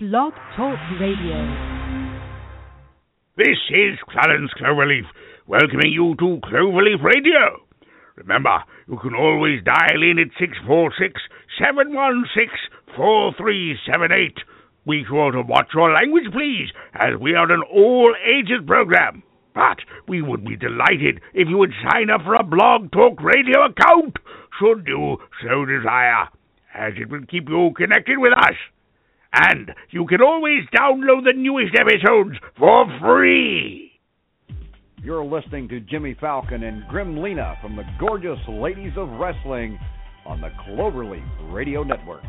Blog Talk Radio. This is Clarence Cloverleaf welcoming you to Cloverleaf Radio. Remember, you can always dial in at 646 716 4378. Be sure to watch your language, please, as we are an all ages program. But we would be delighted if you would sign up for a Blog Talk Radio account, should you so desire, as it will keep you connected with us. And you can always download the newest episodes for free. You're listening to Jimmy Falcon and Gremlina from the gorgeous Ladies of Wrestling on the Cloverleaf Radio Network.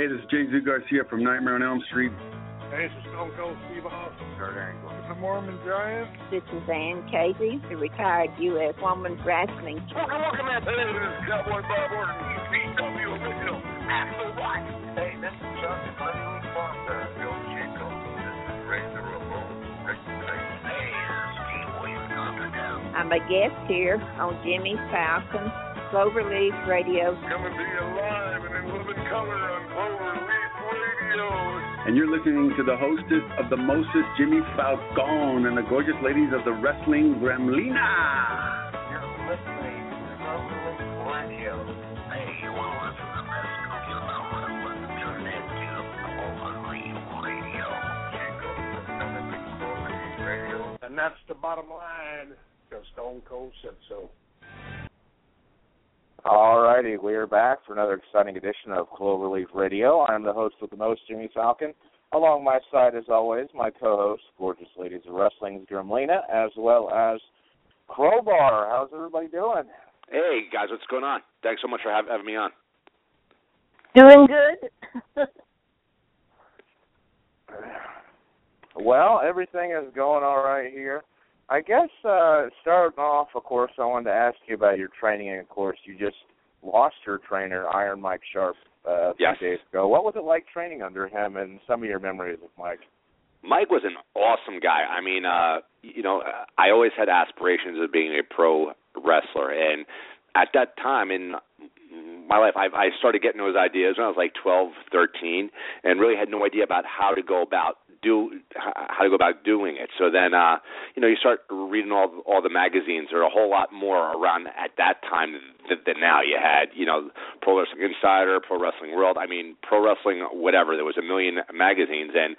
Hey, this is Jesus Garcia from Nightmare on Elm Street. Hey, this is Stone Cold Steve Austin. Kurt Angle. It's a Mormon Giant. This is Ann Casey, the retired U.S. Women's Wrestling. Welcome, welcome, man. Hey, this is Cowboy Bob Orton, CW original. Axel White. Hey, this is Chuck and Lenny Lee Foster. Bill Chico. This is Razor Ramon. Rick Hey, this is Steve Williams. Down. I'm a guest here on Jimmy Falcon Cloverleaf Radio. Coming to you live and in living color on Cloverleaf Radio. And you're listening to the hostess of the Moses, Jimmy Falcon, and the gorgeous ladies of the wrestling Gremlina. You're listening to Cloverleaf Radio. Hey, you want to listen to the best cookie about wrestling? Tune in to Cloverleaf Radio. Chico, coming to Cloverleaf Radio. And that's the bottom line, because Stone Cold said so. Alrighty, we are back for another exciting edition of Cloverleaf Radio. I'm the host with the most, Jimmy Falcon. Along my side, as always, my co-host, gorgeous ladies of wrestling's Gremlina, as well as Crowbar. How's everybody doing? Hey guys, what's going on? Thanks so much for having me on. Doing good? Well, everything is going all right here. I guess uh starting off, of course, I wanted to ask you about your training, and of course, you just lost your trainer, Iron Mike Sharp, uh, a few Yes. days ago. What was it like training under him, and some of your memories of Mike? Mike was an awesome guy. I mean, uh, you know, I always had aspirations of being a pro wrestler, and at that time in my life, I, I started getting those ideas when I was like twelve, thirteen, and really had no idea about how to go about do how to go about doing it. So then, uh, you know, you start reading all all the magazines. There are a whole lot more around at that time than, than now. You had, you know, Pro Wrestling Insider, Pro Wrestling World. I mean, Pro Wrestling, whatever. There was a million magazines, and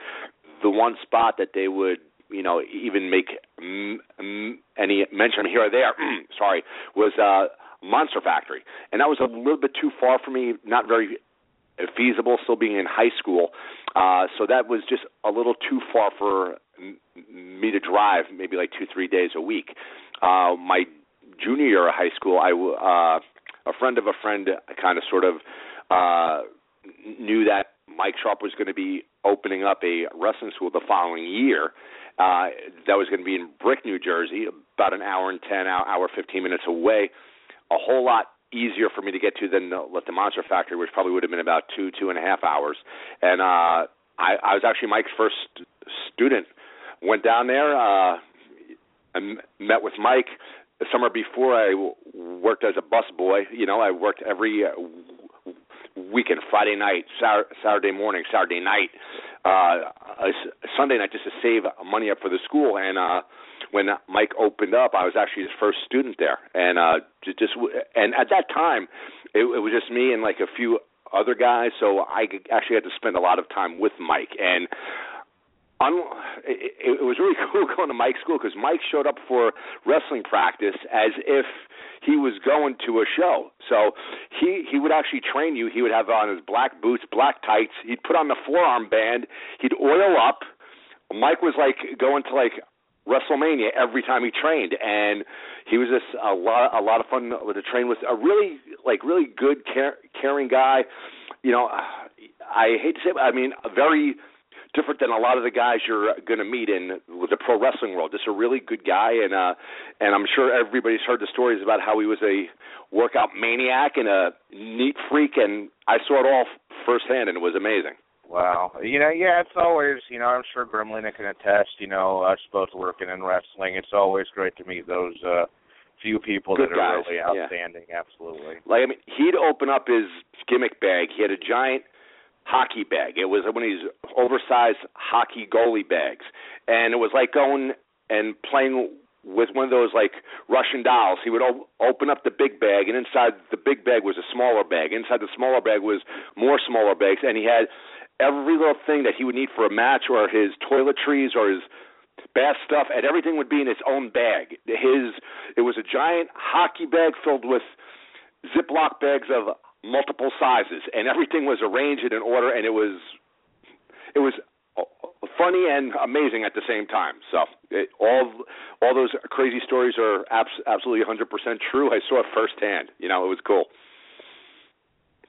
the one spot that they would you know even make mm, mm, any mention here or there sorry was uh monster factory and that was a little bit too far for me not very feasible still being in high school uh so that was just a little too far for me to drive maybe like two three days a week uh my junior year of high school i uh a friend of a friend kind of sort of uh knew that Mike Sharp was going to be opening up a wrestling school the following year. Uh, that was going to be in Brick, New Jersey, about an hour and ten, hour, hour fifteen minutes away. A whole lot easier for me to get to than the, the Monster Factory, which probably would have been about two, two and a half hours. And uh, I, I was actually Mike's first student. Went down there, uh, and met with Mike. The summer before, I w- worked as a bus boy. You know, I worked every uh, weekend, Friday night, Sar- Saturday morning, Saturday night, uh, a Sunday night, just to save money up for the school. And uh, when Mike opened up, I was actually his first student there, and uh, just and at that time, it, it was just me and like a few other guys. So I actually had to spend a lot of time with Mike and. Un- it, it was really cool going to Mike's school because Mike showed up for wrestling practice as if he was going to a show. So he he would actually train you. He would have on his black boots, black tights. He'd put on the forearm band. He'd oil up. Mike was like going to like WrestleMania every time he trained, and he was just a lot a lot of fun to train with. A really like really good care, caring guy. You know, I hate to say, I mean, very different than a lot of the guys you're going to meet in the pro wrestling world. Just a really good guy, and uh, and I'm sure everybody's heard the stories about how he was a workout maniac and a neat freak, and I saw it all firsthand, and it was amazing. Wow. You know, yeah, it's always, you know, I'm sure Gremlina can attest, you know, us both working in wrestling, it's always great to meet those uh few people Good that guys, are really yeah. outstanding, absolutely. Like I mean, he'd open up his gimmick bag. He had a giant hockey bag. It was one of these oversized hockey goalie bags, and it was like going and playing with one of those like Russian dolls. He would o- open up the big bag, and inside the big bag was a smaller bag. Inside the smaller bag was more smaller bags, and he had every little thing that he would need for a match, or his toiletries, or his bath stuff, and everything would be in its own bag. His it was a giant hockey bag filled with Ziploc bags of multiple sizes, and everything was arranged in order, and it was it was uh, funny and amazing at the same time. So it, all all those crazy stories are abs- absolutely 100% true. I saw it firsthand. You know, it was cool.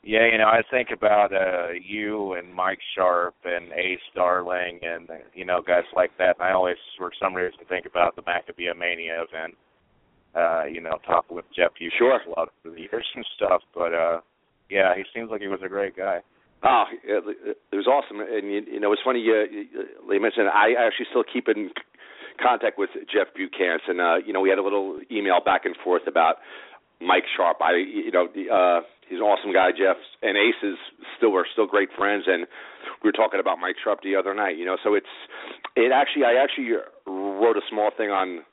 Yeah, you know, I think about uh you and Mike Sharp and Ace Darling and you know guys like that. And I always, for some reason, think about the Maccabea Mania event. Uh, you know, talking with Jeff Hughes Sure. a lot through the years and stuff. But uh yeah, he seems like he was a great guy. Oh, it, it was awesome, and you, you know, it's funny. You, you, you mentioned I actually still keep in contact with Jeff Buchanan, and uh, you know, we had a little email back and forth about Mike Sharp. I, you know, uh, he's an awesome guy, Jeff, and Ace is still we're still great friends, and we were talking about Mike Sharp the other night. You know, so it's it actually I actually wrote a small thing on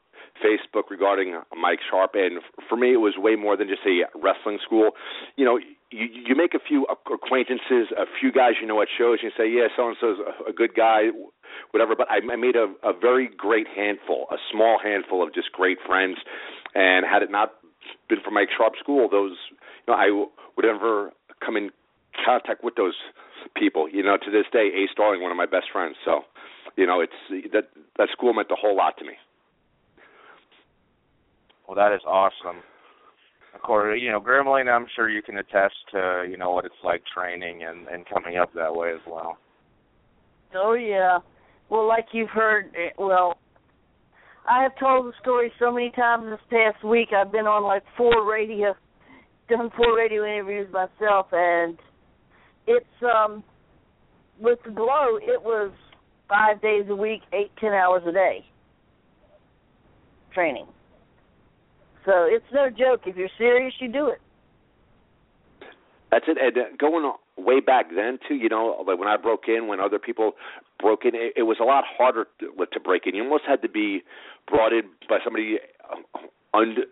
Facebook regarding Mike Sharp, and for me, it was way more than just a wrestling school. You know, you you make a few acquaintances, a few guys you know at shows, you say, yeah, so and so's a good guy, whatever. But I, I made a, a very great handful, a small handful of just great friends, and had it not been for Mike Sharp School, those you know I would never come in contact with those people. You know, to this day, Ace Darling, one of my best friends. So, you know, it's that that school meant a whole lot to me. Well, that is awesome. Of course, you know, Gremlina, I'm sure you can attest to, you know, what it's like training and and coming up that way as well. Oh yeah. Well, like you've heard, eh, well, I have told the story so many times this past week. I've been on like four radio, done four radio interviews myself, and it's um with the glow. It was five days a week, eight ten hours a day training. So it's no joke. If you're serious, you do it. That's it. And going way back then too, you know, like when I broke in, when other people broke in, it, it was a lot harder to, to break in. You almost had to be brought in by somebody uh, under,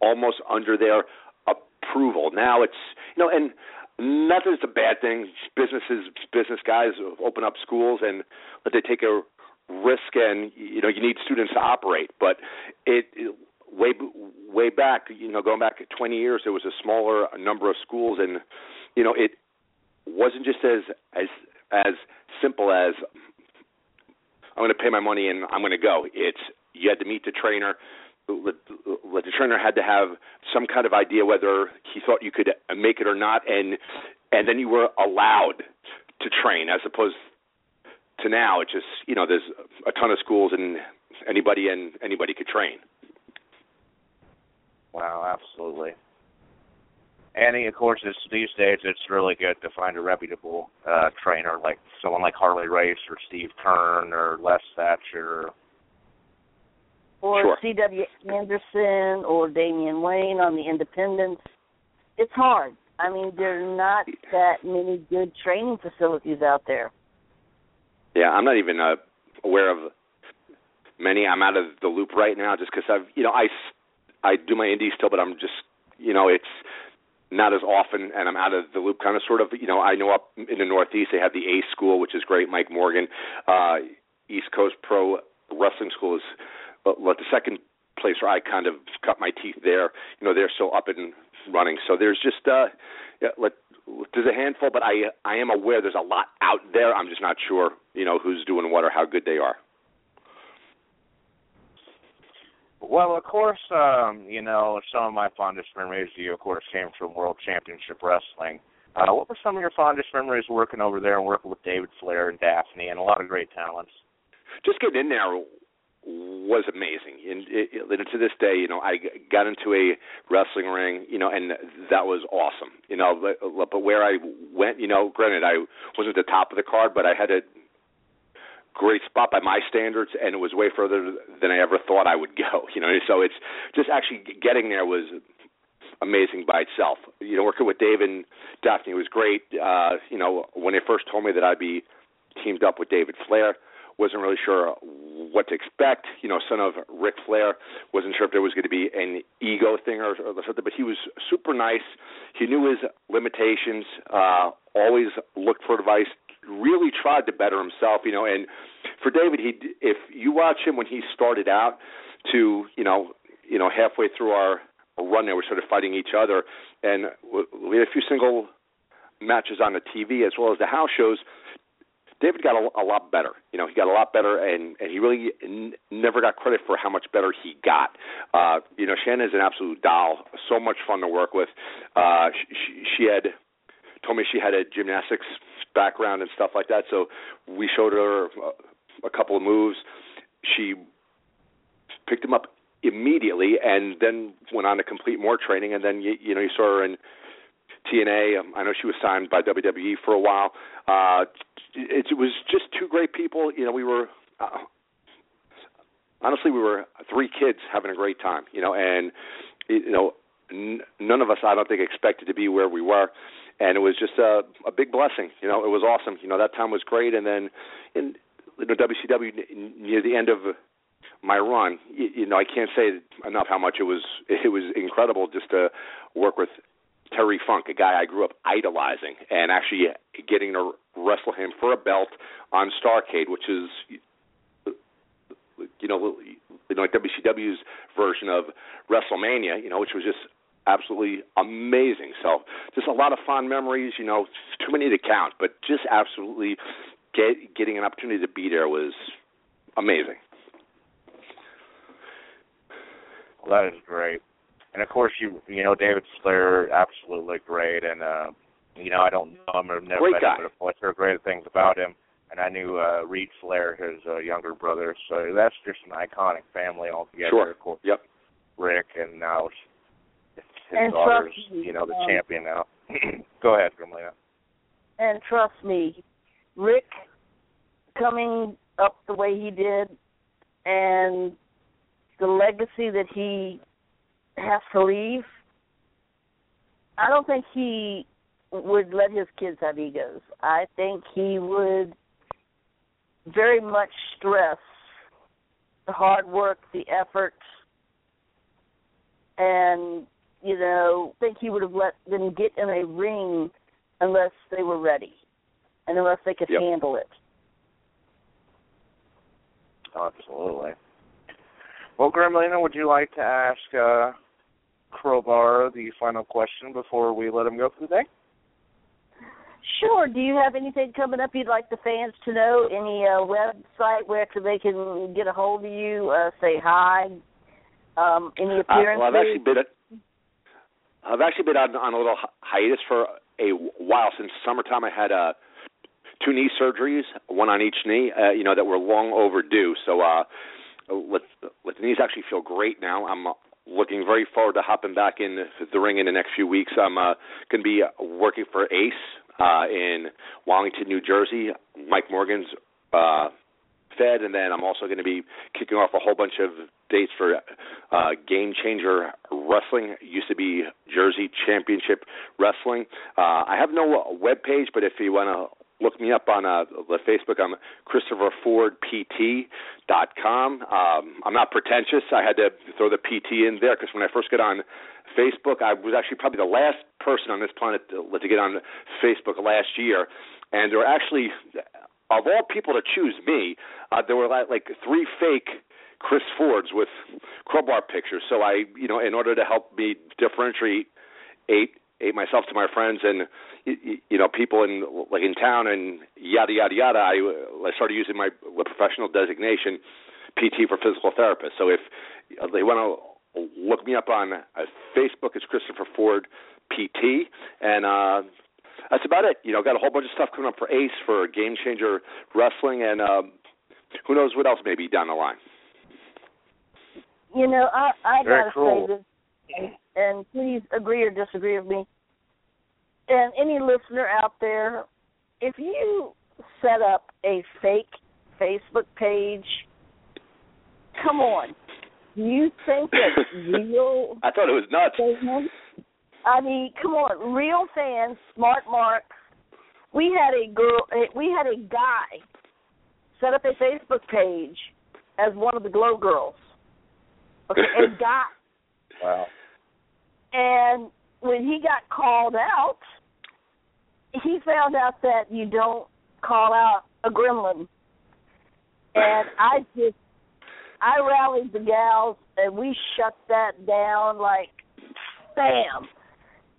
almost under their approval. Now it's you know, and nothing's a bad thing. Businesses, business guys open up schools and let they take a risk, and you know, you need students to operate. But it, it way way back, you know, going back 20 years, there was a smaller number of schools, and you know, it wasn't just as as as simple as I'm going to pay my money and I'm going to go. It's you had to meet the trainer. The, the trainer had to have some kind of idea whether he thought you could make it or not, and and then you were allowed to train, as opposed to now. It's just you know, there's a ton of schools and anybody and anybody could train. Wow, absolutely. And of course, it's, these days it's really good to find a reputable uh, trainer, like someone like Harley Race or Steve Keirn or Les Thatcher. Or Sure. C.W. Anderson or Damian Wayne on the Independents. It's hard. I mean, there are not that many good training facilities out there. Yeah, I'm not even uh, aware of many. I'm out of the loop right now just because I've, you know, I, s- I do my indies still, but I'm just, you know, it's not as often, and I'm out of the loop. Kind of, sort of, you know, I know up in the Northeast they have the A School, which is great. Mike Morgan, uh, East Coast Pro Wrestling School is uh, like the second place where I kind of cut my teeth there. You know, they're so up and running. So there's just, uh, yeah, let, there's a handful, but I I am aware there's a lot out there. I'm just not sure, you know, who's doing what or how good they are. Well, of course, um, you know, some of my fondest memories of you, of course, came from World Championship Wrestling. Uh, what were some of your fondest memories working over there and working with David Flair and Daffney and a lot of great talents? Just getting in there was amazing, and, it, and to this day, you know, I got into a wrestling ring, you know, and that was awesome, you know. But, but where I went, you know, granted, I wasn't at the top of the card, but I had a great spot by my standards, and it was way further than I ever thought I would go, you know. So it's just actually getting there was amazing by itself. You know, working with Dave and Daffney was great. Uh, you know, when they first told me that I'd be teamed up with David Flair wasn't really sure what to expect. You know, son of Ric Flair, wasn't sure if there was going to be an ego thing or, or something. But he was super nice. He knew his limitations. Uh, always looked for advice. Really tried to better himself. You know, and for David, he if you watch him when he started out to you know you know halfway through our run there, we're sort of fighting each other, and we had a few single matches on the TV as well as the house shows David got a, a lot better. You know, he got a lot better, and and he really n- never got credit for how much better he got. Uh, you know, Shannon is an absolute doll. So much fun to work with. Uh, she, she had told me she had a gymnastics background and stuff like that, so we showed her a, a couple of moves. She picked him up immediately, and then went on to complete more training. And then you, you know you saw her in TNA. Um, I know she was signed by WWE for a while. Uh, it, it was just two great people. You know, we were uh, honestly we were three kids having a great time. You know, and you know n- none of us I don't think expected to be where we were. And it was just a, a big blessing. You know, it was awesome. You know, that time was great. And then in you know, WCW near the end of my run, you, you know, I can't say enough how much it was. It was incredible just to work with Terry Funk, a guy I grew up idolizing, and actually getting to wrestle him for a belt on Starcade, which is you know you know like WCW's version of WrestleMania, you know, which was just absolutely amazing. So just a lot of fond memories, you know, too many to count, but just absolutely get, getting an opportunity to be there was amazing. Well, that is great and of course you you know David Flair absolutely great, and uh, you know I don't know him, I've never great met guy. him, but I've heard great things about him. And I knew uh, Reid Flair, his uh, younger brother, so that's just an iconic family altogether. Sure. Of course, yep. Ric, and now his and daughter's me, you know the um, champion now. Go ahead, Gremlina. And trust me, Ric coming up the way he did, and the legacy that he has to leave, I don't think he would let his kids have egos. I think he would very much stress the hard work, the effort, and you know, think he would have let them get in a ring unless they were ready and unless they could Yep. handle it. Absolutely. Well, Gremlina, would you like to ask uh, Crowbar the final question before we let him go for the day? Sure. Do you have anything coming up you'd like the fans to know? Any uh, website where they can get a hold of you, uh, say hi? Um, any Uh, appearances? well, I've actually been I've actually been on, on a little hi- hiatus for a while since summertime. I had uh, two knee surgeries, one on each knee, uh, you know, that were long overdue. So uh, let let the knees actually feel great now. I'm looking very forward to hopping back in the, the ring in the next few weeks. I'm uh, going to be working for Ace uh, in Wallington, New Jersey. Mike Morgan's uh, Fed, and then I'm also going to be kicking off a whole bunch of dates for uh, Game Changer Wrestling. It used to be Jersey Championship Wrestling. Uh, I have no web page, but if you want to look me up on uh, the Facebook, I'm ChristopherFordPT.com. Um, I'm not pretentious. I had to throw the PT in there because when I first got on Facebook, I was actually probably the last person on this planet to, to get on Facebook last year, and there were actually of all people to choose me, uh, there were like, like three fake Chris Fords with crowbar pictures. So I, you know, in order to help me differentiate ate myself to my friends and you, know people in like in town and yada yada yada, I, I started using my professional designation, PT for physical therapist. So if they want to look me up on uh, Facebook, it's Christopher Ford PT, and uh, that's about it. You know, got a whole bunch of stuff coming up for Ace for Game Changer Wrestling, and um, who knows what else may be down the line. You know, I I Very gotta cool. say this, and please agree or disagree with me. And any listener out there, if you set up a fake Facebook page, come on. Do you think that real I thought it was nuts. fans? I mean, come on, real fans, smart marks. We had a girl, eh, we had a guy set up a Facebook page as one of the Glow Girls. Okay, a guy. Wow. And when he got called out, he found out that you don't call out a gremlin. And I just, I rallied the gals and we shut that down like, bam.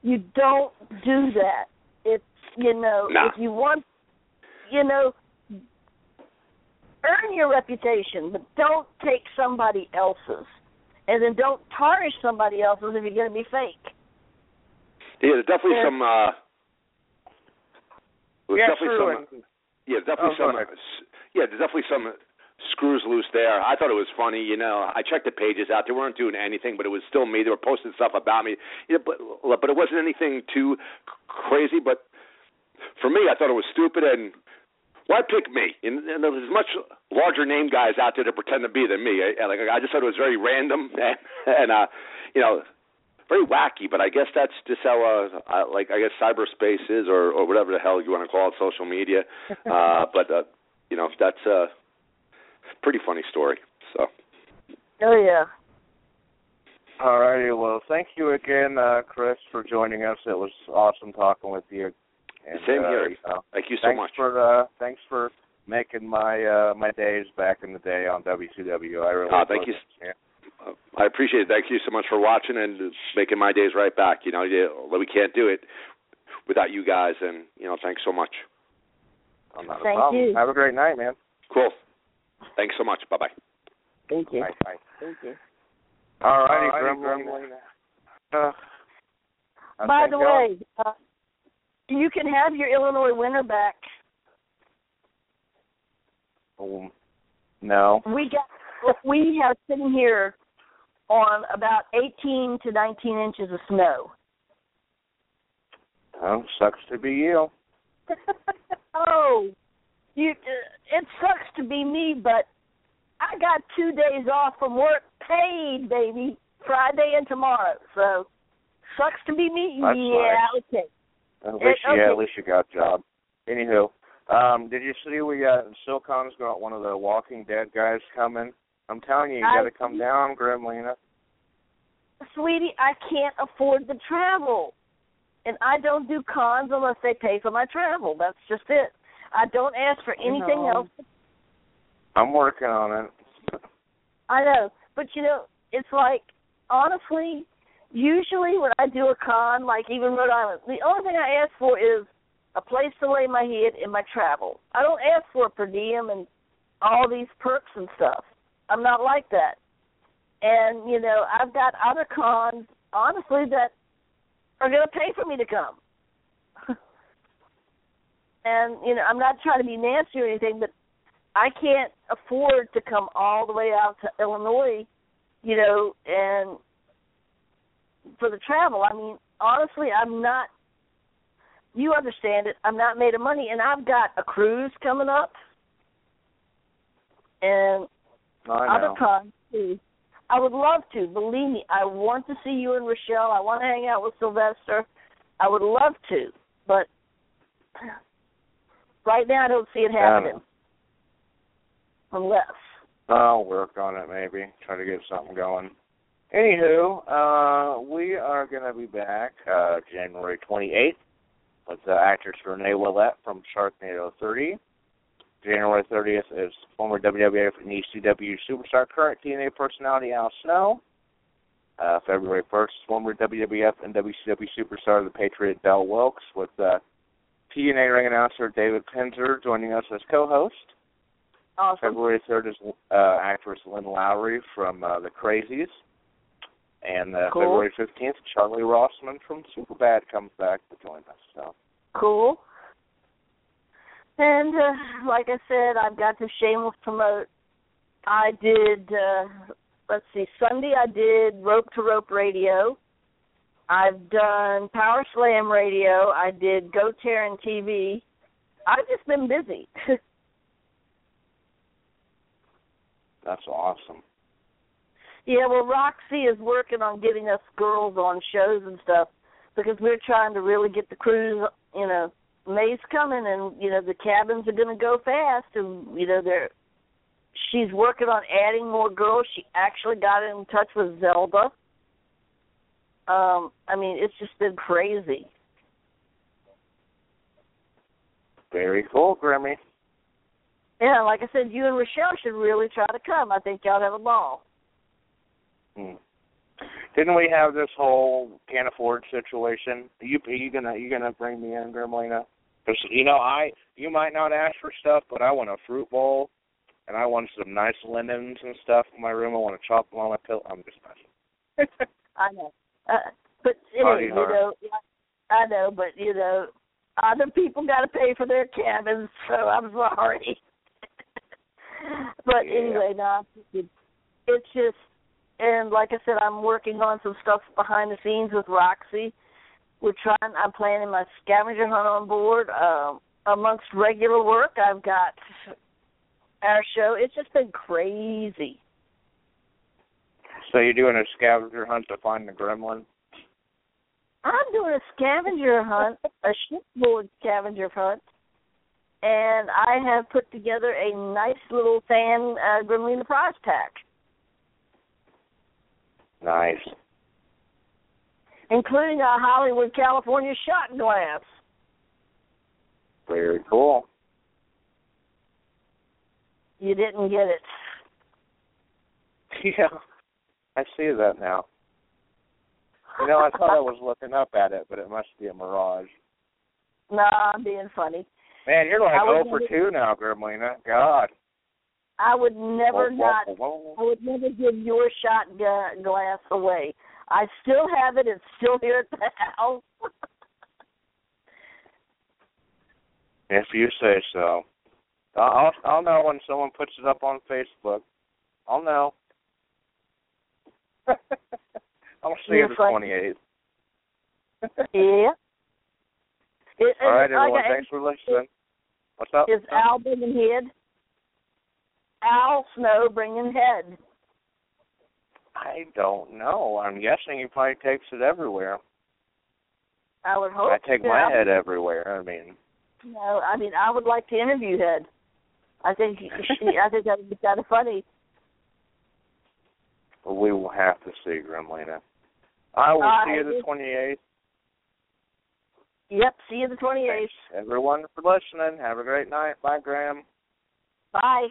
You don't do that. It's, you know, Nah. if you want, you know, earn your reputation, but don't take somebody else's. And then don't tarnish somebody else's if you're going to be fake. Yeah, there's definitely Yeah. some. uh there's Yeah, definitely some. Yeah, definitely Oh, some. Yeah, there's definitely some screws loose there. I thought it was funny. You know, I checked the pages out. They weren't doing anything, but it was still me. They were posting stuff about me. Yeah, but but it wasn't anything too c- crazy. But for me, I thought it was stupid. And why pick me? And, and there's much larger name guys out there that pretend to be than me. I, like I just thought it was very random and, and uh, you know, very wacky. But I guess that's just how uh, I, like I guess cyberspace is, or or whatever the hell you want to call it, social media. Uh, but uh, you know, that's a pretty funny story. So Oh yeah. All righty. Well, thank you again, uh, Chris, for joining us. It was awesome talking with you. And, Same uh, here. you know, thank you so thanks much. for uh, thanks for making my uh, my days back in the day on WCW. I really Ah, thank you. it. Yeah. Uh, I appreciate it. Thank you so much for watching and making my days right back. You know, yeah, we can't do it without you guys, and you know, thanks so much. Oh, not a Thank problem. you. Have a great night, man. Cool. Thanks so much. Bye bye. Thank you. Bye. Bye. Thank you. All righty, All righty, Gremlin. Uh, I By think the y'all- way, uh, you can have your Illinois winter back. Um, no. We got we have sitting here on about 18 to 19 inches of snow. Oh, sucks to be you. oh, you. Uh, it sucks to be me, but I got two days off from work, paid, baby, Friday and tomorrow. So, sucks to be me. That's yeah, okay. At least, It- yeah, okay. at least you got a job. Anywho, um, did you see we got Silcon's got one of the Walking Dead guys coming? I'm telling you, you got to come down, Gremlina. Sweetie, I can't afford the travel. And I don't do cons unless they pay for my travel. That's just it. I don't ask for anything else. I'm working on it. I know. But you know, it's like honestly, usually when I do a con, like even Rhode Island, the only thing I ask for is a place to lay my head and my travel. I don't ask for a per diem and all these perks and stuff. I'm not like that. And, you know, I've got other cons, honestly, that are going to pay for me to come. and, you know, I'm not trying to be nasty or anything, but I can't afford to come all the way out to Illinois, you know, and for the travel. I mean, honestly, I'm not. You understand it. I'm not made of money, and I've got a cruise coming up, and I other times too. I would love to. Believe me, I want to see you and Rochelle. I want to hang out with Sylvester. I would love to, but right now I don't see it happening. Unless. I'll work on it maybe. Try to get something going. Anywho, uh, we are going to be back uh, January 28th with uh, actress Renee Willette from Sharknado 30. January 30th is former WWF and ECW superstar, current TNA personality Al Snow. Uh, February 1st, former WWF and WCW superstar, the Patriot Del Wilkes, with uh, TNA ring announcer David Penzer joining us as co-host. Awesome. February 3rd is uh, actress Lynn Lowry from uh, The Crazies. And uh, Cool. February 15th, Charlie Rossman from Superbad comes back to join us. So cool. And uh, like I said, I've got to shameless promote. I did. Uh, let's see. Sunday I did rope to rope radio. I've done Power Slam radio. I did Go Terran TV. I've just been busy. That's awesome. Yeah, well, Roxy is working on getting us girls on shows and stuff because we're trying to really get the cruise. You know, May's coming, and you know the cabins are going to go fast, and you know they're. She's working on adding more girls. She actually got in touch with Zelda. Um, I mean, it's just been crazy. Very cool, Grammy. Yeah, like I said, you and Rochelle should really try to come. I think y'all have a ball. Hmm. Didn't we have this whole can't afford situation? Are you are you gonna you gonna bring me in, Gremlina? Because you know I you might not ask for stuff, but I want a fruit bowl, and I want some nice linens and stuff in my room. I want to chop them on my pillow. I'm just messing. I know, uh, but anyway, you know, I know, but you know, other people got to pay for their cabins, so I'm sorry. but Yeah. anyway, no, it's just, and like I said, I'm working on some stuff behind the scenes with Roxy. We're trying. I'm planning my scavenger hunt on board. Um, amongst regular work, I've got our show. It's just been crazy. So you're doing a scavenger hunt to find the gremlin? I'm doing a scavenger hunt, a shipboard scavenger hunt, and I have put together a nice little fan uh, Gremlina prize pack, Nice. including a Hollywood, California shot glass. Very cool. You didn't get it. Yeah, I see that now. You know, I thought I was looking up at it, but it must be a mirage. No, I'm being funny. Man, you're like I would 0 for 2 now, Gremlina. God. I would never not. I would never give your shot glass away. I still have it. It's still here at the house. If you say so. I'll I'll know when someone puts it up on Facebook. I'll know. I'll see you the twenty eighth. yeah. It, All right, everyone. okay, Thanks for listening. What's up? Is Al bringing head? Al Snow bringing head. I don't know. I'm guessing he probably takes it everywhere. I would hope. I take my head everywhere. I mean, No, I mean I would like to interview head. I think she, I think that would be kind of funny. we will have to see Gremlina. I will All see you the twenty eighth. Yep. See you the twenty eighth. Everyone for listening. Have a great night. Bye, Graham. Bye.